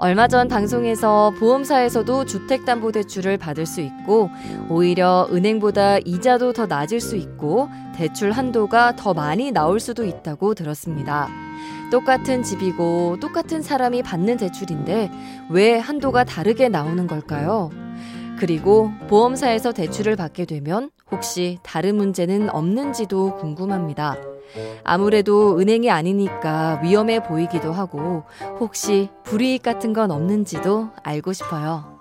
얼마 전 방송에서 보험사에서도 주택담보대출을 받을 수 있고 오히려 은행보다 이자도 더 낮을 수 있고 대출 한도가 더 많이 나올 수도 있다고 들었습니다. 똑같은 집이고 똑같은 사람이 받는 대출인데 왜 한도가 다르게 나오는 걸까요? 그리고 보험사에서 대출을 받게 되면 혹시 다른 문제는 없는지도 궁금합니다. 아무래도 은행이 아니니까 위험해 보이기도 하고 혹시 불이익 같은 건 없는지도 알고 싶어요.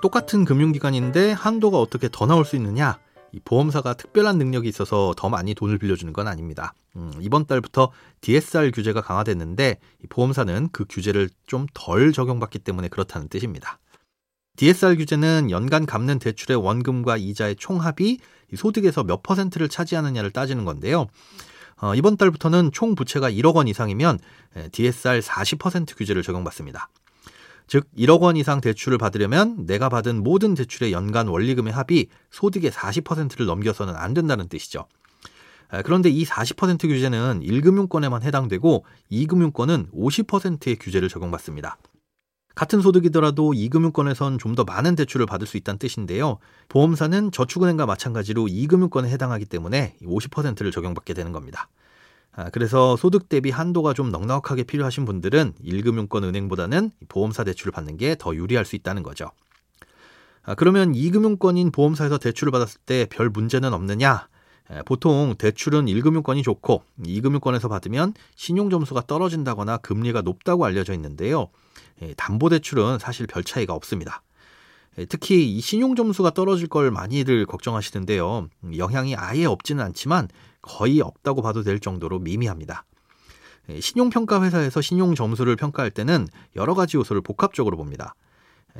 똑같은 금융기관인데 한도가 어떻게 더 나올 수 있느냐? 이 보험사가 특별한 능력이 있어서 더 많이 돈을 빌려주는 건 아닙니다. 음, 이번 달부터 DSR 규제가 강화됐는데 보험사는 그 규제를 좀 덜 적용받기 때문에 그렇다는 뜻입니다. DSR 규제는 연간 갚는 대출의 원금과 이자의 총합이 소득에서 몇 퍼센트를 차지하느냐를 따지는 건데요. 어, 이번 달부터는 총 부채가 1억 원 이상이면 DSR 40% 규제를 적용받습니다. 즉 1억 원 이상 대출을 받으려면 내가 받은 모든 대출의 연간 원리금의 합이 소득의 40%를 넘겨서는 안 된다는 뜻이죠. 그런데 이 40% 규제는 1금융권에만 해당되고 2금융권은 50%의 규제를 적용받습니다. 같은 소득이더라도 이금융권에선 좀 더 많은 대출을 받을 수 있다는 뜻인데요. 보험사는 저축은행과 마찬가지로 이금융권에 해당하기 때문에 50%를 적용받게 되는 겁니다. 아, 그래서 소득 대비 한도가 좀 넉넉하게 필요하신 분들은 1금융권 은행보다는 보험사 대출을 받는 게 더 유리할 수 있다는 거죠. 아, 그러면 2금융권인 보험사에서 대출을 받았을 때 별 문제는 없느냐? 보통 대출은 1금융권이 좋고 2금융권에서 받으면 신용점수가 떨어진다거나 금리가 높다고 알려져 있는데요. 예, 담보대출은 사실 별 차이가 없습니다. 예, 특히 이 신용점수가 떨어질 걸 많이들 걱정하시는데요. 영향이 아예 없지는 않지만 거의 없다고 봐도 될 정도로 미미합니다. 예, 신용평가 회사에서 신용점수를 평가할 때는 여러 가지 요소를 복합적으로 봅니다.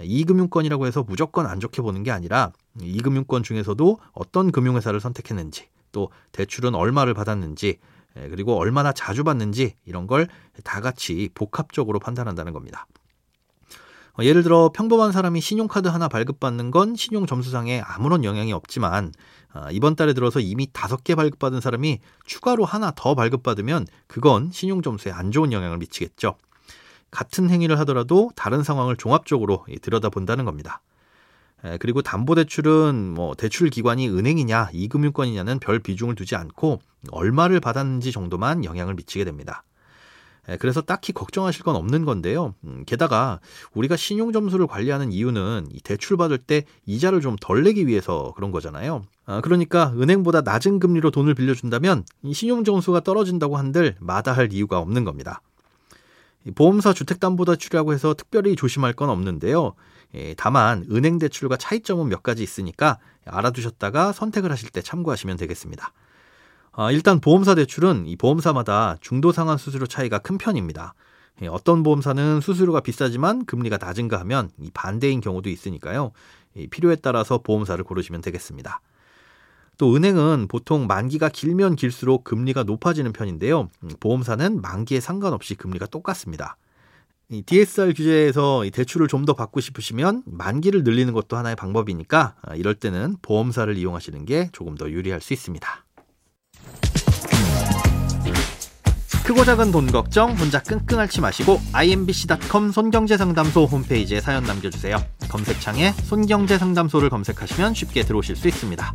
이금융권이라고 해서 무조건 안 좋게 보는 게 아니라 이금융권 중에서도 어떤 금융회사를 선택했는지 또 대출은 얼마를 받았는지 그리고 얼마나 자주 받는지 이런 걸 다 같이 복합적으로 판단한다는 겁니다. 어, 예를 들어 평범한 사람이 신용카드 하나 발급받는 건 신용 점수상에 아무런 영향이 없지만 어, 이번 달에 들어서 이미 다섯 개 발급받은 사람이 추가로 하나 더 발급받으면 그건 신용 점수에 안 좋은 영향을 미치겠죠. 같은 행위를 하더라도 다른 상황을 종합적으로 들여다본다는 겁니다. 그리고 담보대출은 뭐 대출 기관이 은행이냐 이금융권이냐는 별 비중을 두지 않고 얼마를 받았는지 정도만 영향을 미치게 됩니다. 예, 그래서 딱히 걱정하실 건 없는 건데요. 음, 게다가 우리가 신용 점수를 관리하는 이유는 대출 받을 때 이자를 좀 덜 내기 위해서 그런 거잖아요. 아, 그러니까 은행보다 낮은 금리로 돈을 빌려준다면 신용 점수가 떨어진다고 한들 마다할 이유가 없는 겁니다. 보험사 주택담보대출이라고 해서 특별히 조심할 건 없는데요. 예, 다만 은행 대출과 차이점은 몇 가지 있으니까 알아두셨다가 선택을 하실 때 참고하시면 되겠습니다. 아, 일단 보험사 대출은 이 보험사마다 중도 상환 수수료 차이가 큰 편입니다. 예, 어떤 보험사는 수수료가 비싸지만 금리가 낮은가 하면 이 반대인 경우도 있으니까요. 필요에 따라서 보험사를 고르시면 되겠습니다. 또 은행은 보통 만기가 길면 길수록 금리가 높아지는 편인데요. 음, 보험사는 만기에 상관없이 금리가 똑같습니다. 이 DSR 규제에서 대출을 좀 더 받고 싶으시면 만기를 늘리는 것도 하나의 방법이니까 아, 이럴 때는 보험사를 이용하시는 게 조금 더 유리할 수 있습니다. 크고 작은 돈 걱정 혼자 끙끙 앓지 마시고 imbc.com 손경제상담소 홈페이지에 사연 남겨주세요. 검색창에 손경제상담소를 검색하시면 쉽게 들어오실 수 있습니다.